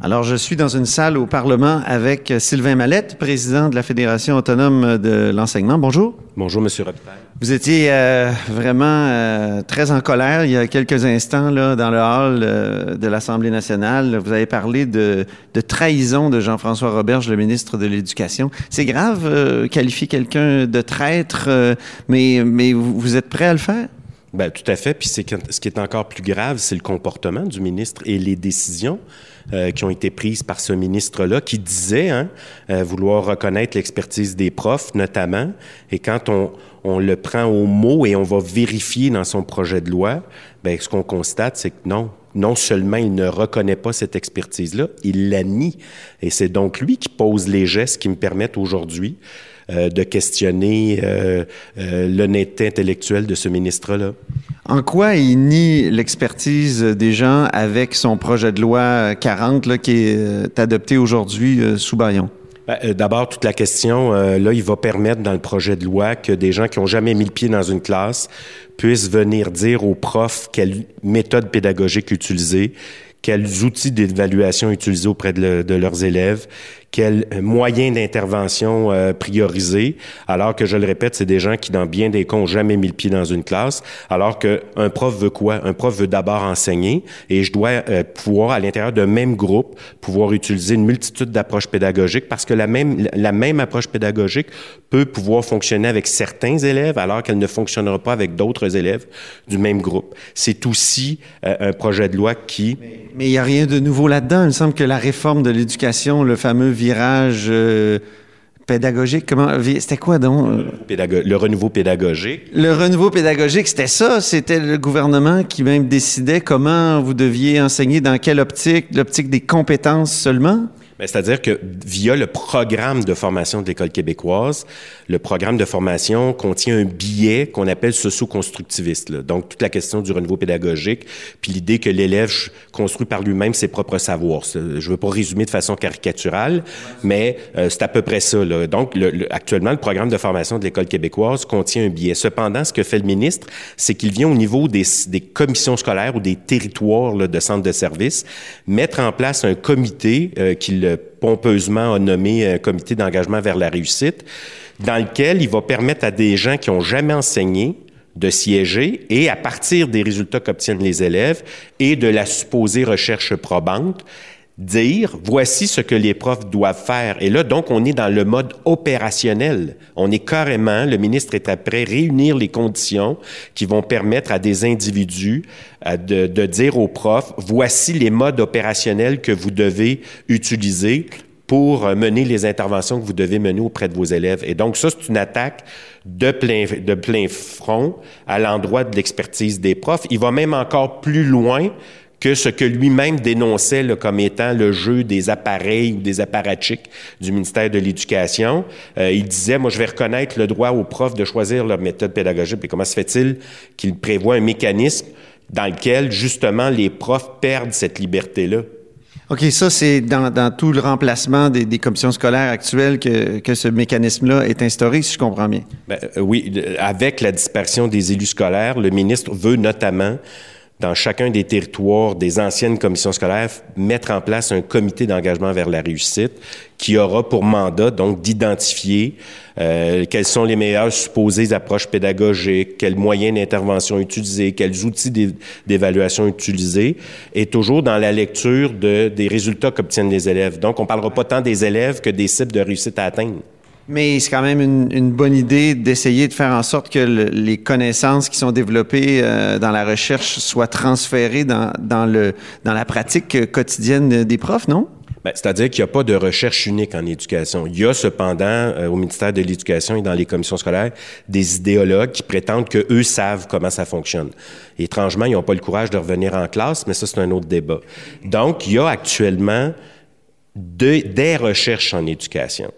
Alors, je suis dans une salle au Parlement avec Sylvain Mallette, président de la Fédération autonome de l'enseignement. Bonjour. Bonjour, Monsieur Robitaille. Vous étiez euh, vraiment euh, très en colère il y a quelques instants là, dans le hall euh, de l'Assemblée nationale. Vous avez parlé de, de trahison de Jean-François Roberge, le ministre de l'Éducation. C'est grave euh, qualifier quelqu'un de traître, euh, mais, mais vous, vous êtes prêt à le faire? Ben, tout à fait. Puis c'est ce qui est encore plus grave, c'est le comportement du ministre et les décisions euh, qui ont été prises par ce ministre-là, qui disait hein, euh, vouloir reconnaître l'expertise des profs, notamment. Et quand on, on le prend au mot et on va vérifier dans son projet de loi, ben, ce qu'on constate, c'est que non. Non seulement il ne reconnaît pas cette expertise-là, il la nie. Et c'est donc lui qui pose les gestes qui me permettent aujourd'hui euh, de questionner euh, euh, l'honnêteté intellectuelle de ce ministre-là. En quoi il nie l'expertise des gens avec son projet de loi 40 là, qui est euh, adopté aujourd'hui euh, sous Bayon? Ben, euh, D'abord, toute la question, là, il va permettre dans le projet de loi que des gens qui ont jamais mis le pied dans une classe puissent venir dire aux profs quelle méthode pédagogique utiliser, quels outils d'évaluation utiliser auprès de leurs élèves, quels moyens d'intervention euh, prioriser, alors que, je le répète, c'est des gens qui, dans bien des cas, ont jamais mis le pied dans une classe, alors qu'un prof veut quoi? Un prof veut d'abord enseigner et je dois euh, pouvoir, à l'intérieur d'un même groupe, pouvoir utiliser une multitude d'approches pédagogiques parce que la même, la même approche pédagogique peut pouvoir fonctionner avec certains élèves alors qu'elle ne fonctionnera pas avec d'autres élèves du même groupe. C'est aussi euh, un projet de loi qui... Mais il n'y a rien de nouveau là-dedans. Il me semble que la réforme de l'éducation, le fameux virage euh, pédagogique, comment c'était quoi donc? Pédago- le renouveau pédagogique Le renouveau pédagogique, c'était ça. C'était le gouvernement qui même décidait comment vous deviez enseigner, dans quelle optique, l'optique des compétences seulement? Ben, C'est-à-dire que via le programme de formation de l'École québécoise, le programme de formation contient un billet qu'on appelle socio-constructiviste. Donc, toute la question du renouveau pédagogique, puis l'idée que l'élève construit par lui-même ses propres savoirs. Je veux pas résumer de façon caricaturale, mais euh, c'est à peu près ça. là. Donc, le- le- actuellement, le programme de formation de l'École québécoise contient un billet. Cependant, ce que fait le ministre, c'est qu'il vient au niveau des, des commissions scolaires ou des territoires là, de centres de services mettre en place un comité euh, qu'il euh, pompeusement a nommé un comité d'engagement vers la réussite, dans lequel il va permettre à des gens qui ont jamais enseigné de siéger et à partir des résultats qu'obtiennent les élèves et de la supposée recherche probante, dire voici ce que les profs doivent faire. Et là, donc, on est dans le mode opérationnel. On est carrément, le ministre est après réunir les conditions qui vont permettre à des individus euh, de, de dire aux profs voici les modes opérationnels que vous devez utiliser pour euh, mener les interventions que vous devez mener auprès de vos élèves. Et donc, ça, c'est une attaque de plein, de plein front à l'endroit de l'expertise des profs. Il va même encore plus loin que ce que lui-même dénonçait là, comme étant le jeu des appareils ou des apparatchiks du ministère de l'Éducation. Euh, il disait, moi, je vais reconnaître le droit aux profs de choisir leur méthode pédagogique. Et comment se fait-il qu'il prévoit un mécanisme dans lequel, justement, les profs perdent cette liberté-là? OK, ça, c'est dans, dans tout le remplacement des, des commissions scolaires actuelles que, que ce mécanisme-là est instauré, si je comprends bien. Ben, euh, oui, le- avec la dispersion des élus scolaires, le ministre veut notamment, dans chacun des territoires des anciennes commissions scolaires, mettre en place un comité d'engagement vers la réussite qui aura pour mandat donc d'identifier euh, quelles sont les meilleures supposées approches pédagogiques, quels moyens d'intervention utiliser, quels outils d'é- d'évaluation utiliser, et toujours dans la lecture de, des résultats qu'obtiennent les élèves. Donc, on parlera pas tant des élèves que des cibles de réussite à atteindre. Mais c'est quand même une, une bonne idée d'essayer de faire en sorte que le- les connaissances qui sont développées euh, dans la recherche soient transférées dans, dans, le, dans la pratique quotidienne des profs, non? Ben, C'est-à-dire qu'il n'y a pas de recherche unique en éducation. Il y a cependant, euh, au ministère de l'Éducation et dans les commissions scolaires, des idéologues qui prétendent que eux savent comment ça fonctionne. Étrangement, ils n'ont pas le courage de revenir en classe, mais ça, c'est un autre débat. Donc, il y a actuellement de, des recherches en éducation.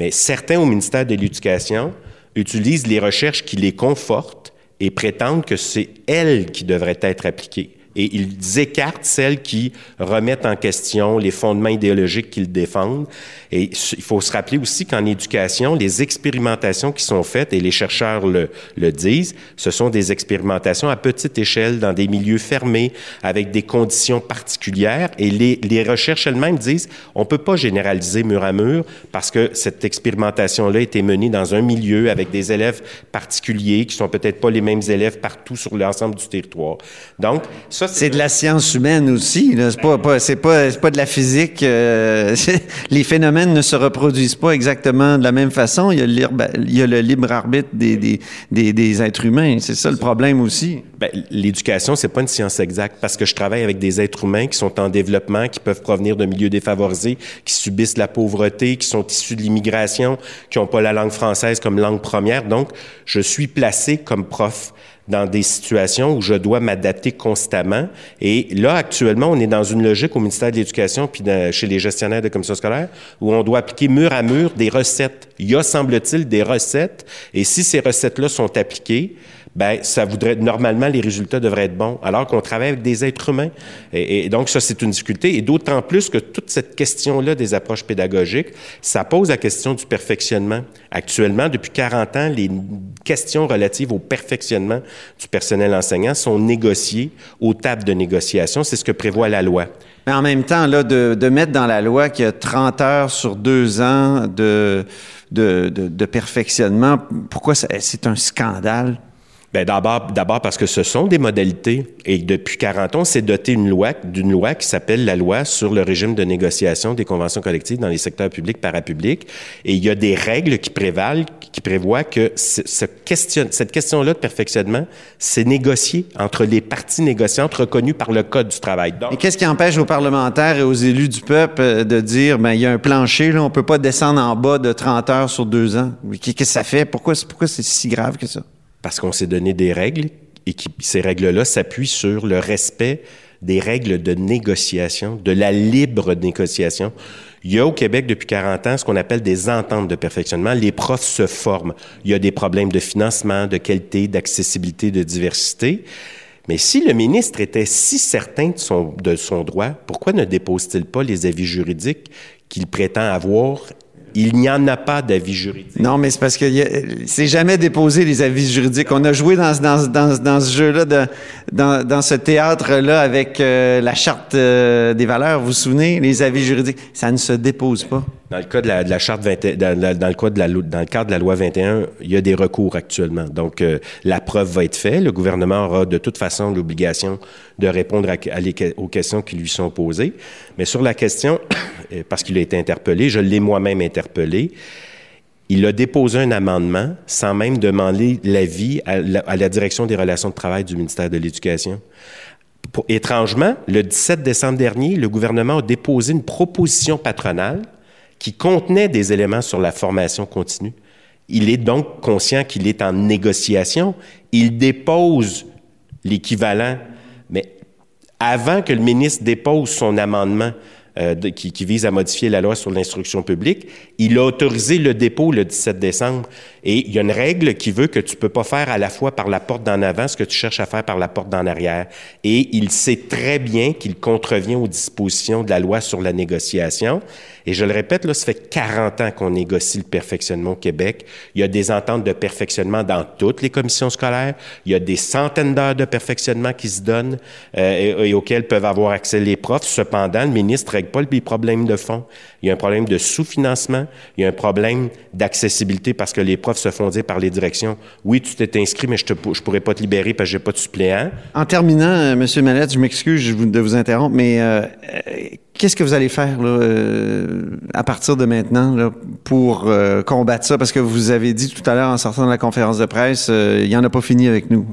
Mais certains au ministère de l'Éducation utilisent les recherches qui les confortent et prétendent que c'est elles qui devraient être appliquées et ils écartent celles qui remettent en question les fondements idéologiques qu'ils défendent. Et il faut se rappeler aussi qu'en éducation, les expérimentations qui sont faites, et les chercheurs le, le, disent, ce sont des expérimentations à petite échelle dans des milieux fermés avec des conditions particulières. Et les, les recherches elles-mêmes disent, on peut pas généraliser mur à mur parce que cette expérimentation-là a été menée dans un milieu avec des élèves particuliers qui sont peut-être pas les mêmes élèves partout sur l'ensemble du territoire. Donc, c'est de la science humaine aussi. C'est pas, pas c'est pas, pas de la physique. Euh, les phénomènes ne se reproduisent pas exactement de la même façon. Il y a le libre, il y a le libre arbitre des, des, des, des êtres humains. C'est ça le problème aussi. Ben, l'éducation, c'est pas une science exacte parce que je travaille avec des êtres humains qui sont en développement, qui peuvent provenir de milieux défavorisés, qui subissent la pauvreté, qui sont issus de l'immigration, qui n'ont pas la langue française comme langue première. Donc, je suis placé comme prof dans des situations où je dois m'adapter constamment. Et là, actuellement, on est dans une logique au ministère de l'Éducation puis chez les gestionnaires de commissions scolaires où on doit appliquer mur à mur des recettes. Il y a, semble-t-il, des recettes. Et si ces recettes-là sont appliquées, ben ça voudrait normalement les résultats devraient être bons, alors qu'on travaille avec des êtres humains. Et, donc ça c'est une difficulté, et d'autant plus que toute cette question-là des approches pédagogiques, ça pose la question du perfectionnement. Actuellement, depuis 40 ans, les questions relatives au perfectionnement du personnel enseignant sont négociées aux tables de négociation. C'est ce que prévoit la loi. Mais en même temps, là, de, mettre dans la loi qu'il y a 30 heures sur deux ans de, de, de perfectionnement, pourquoi c'est un scandale? Bien, d'abord, d'abord parce que ce sont des modalités. Et depuis 40 ans, c'est doté une loi, d'une loi qui s'appelle la loi sur le régime de négociation des conventions collectives dans les secteurs publics, parapublics. Et il y a des règles qui prévalent, qui prévoient que question, cette question-là de perfectionnement, c'est négocié entre les parties négociantes reconnues par le Code du travail. Donc, et qu'est-ce qui empêche aux parlementaires et aux élus du peuple euh, de dire, ben il y a un plancher, là, on peut pas descendre en bas de 30 heures sur deux ans? Qu'est-ce que ça fait? Pourquoi, pourquoi c'est si grave que ça? Parce qu'on s'est donné des règles et qui, ces règles-là s'appuient sur le respect des règles de négociation, de la libre négociation. Il y a au Québec depuis 40 ans ce qu'on appelle des ententes de perfectionnement. Les profs se forment. Il y a des problèmes de financement, de qualité, d'accessibilité, de diversité. Mais si le ministre était si certain de son, de son droit, pourquoi ne dépose-t-il pas les avis juridiques qu'il prétend avoir il n'y en a pas d'avis juridique. Non, mais c'est parce que c'est jamais déposé les avis juridiques. On a joué dans, ce jeu-là, dans ce théâtre-là avec euh, la charte euh, des valeurs. Vous vous souvenez, les avis juridiques, ça ne se dépose pas. Dans le cas de la, de la charte 20, dans, le cas de la, cadre de la loi 21, il y a des recours actuellement. Donc, euh, la preuve va être faite. Le gouvernement aura de toute façon l'obligation de répondre aux questions qui lui sont posées. Mais sur la question, parce qu'il a été interpellé, je l'ai moi-même interpellé. Il a déposé un amendement sans même demander l'avis à la direction des relations de travail du ministère de l'Éducation. Étrangement, le 17 décembre dernier, le gouvernement a déposé une proposition patronale qui contenait des éléments sur la formation continue. Il est donc conscient qu'il est en négociation. Il dépose l'équivalent, mais avant que le ministre dépose son amendement euh, qui, qui, vise à modifier la loi sur l'instruction publique, il a autorisé le dépôt le 17 décembre. Et il y a une règle qui veut que tu peux pas faire à la fois par la porte d'en avant ce que tu cherches à faire par la porte d'en arrière. Et il sait très bien qu'il contrevient aux dispositions de la loi sur la négociation. Et je le répète, là, ça fait 40 ans qu'on négocie le perfectionnement au Québec. Il y a des ententes de perfectionnement dans toutes les commissions scolaires. Il y a des centaines d'heures de perfectionnement qui se donnent euh, et, auxquelles peuvent avoir accès les profs. Cependant, le ministre règle pas les problèmes de fond. Il y a un problème de sous-financement. Il y a un problème d'accessibilité parce que les profs se font dire par les directions, oui, tu t'es inscrit, mais je ne je pourrais pas te libérer parce que j'ai pas de suppléant. En terminant, euh, M. Mallette, je m'excuse de vous interrompre, mais euh, qu'est-ce que vous allez faire là, euh, à partir de maintenant pour euh, combattre ça? Parce que vous avez dit tout à l'heure en sortant de la conférence de presse, euh, il n'y en a pas fini avec nous.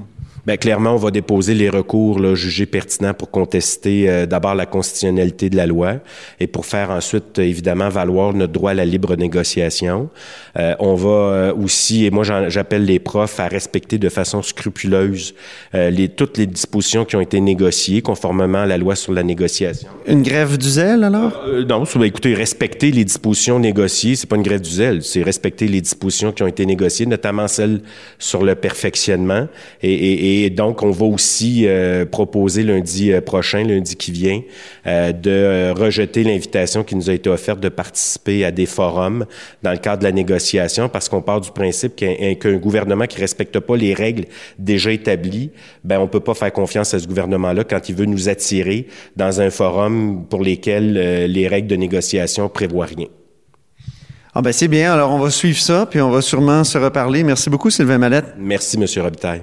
Bien, clairement, on va déposer les recours là, jugés pertinents pour contester euh, d'abord la constitutionnalité de la loi et pour faire ensuite, évidemment, valoir notre droit à la libre négociation. Euh, on va euh, aussi, et moi j'appelle les profs à respecter de façon scrupuleuse les, toutes les dispositions qui ont été négociées conformément à la loi sur la négociation. Une grève du zèle, alors? non, écoutez, respecter les dispositions négociées, c'est pas une grève du zèle, c'est respecter les dispositions qui ont été négociées, notamment celles sur le perfectionnement. Et, et, donc, on va aussi euh, proposer lundi euh, prochain, lundi qui vient, euh, de rejeter l'invitation qui nous a été offerte de participer à des forums dans le cadre de la négociation, parce qu'on part du principe qu'un gouvernement qui respecte pas les règles déjà établies, ben on peut pas faire confiance à ce gouvernement-là quand il veut nous attirer dans un forum pour lesquels les règles de négociation prévoient rien. Ah ben c'est bien, alors on va suivre ça, puis on va sûrement se reparler. Merci beaucoup, Sylvain Mallette. Merci, Monsieur Robitaille.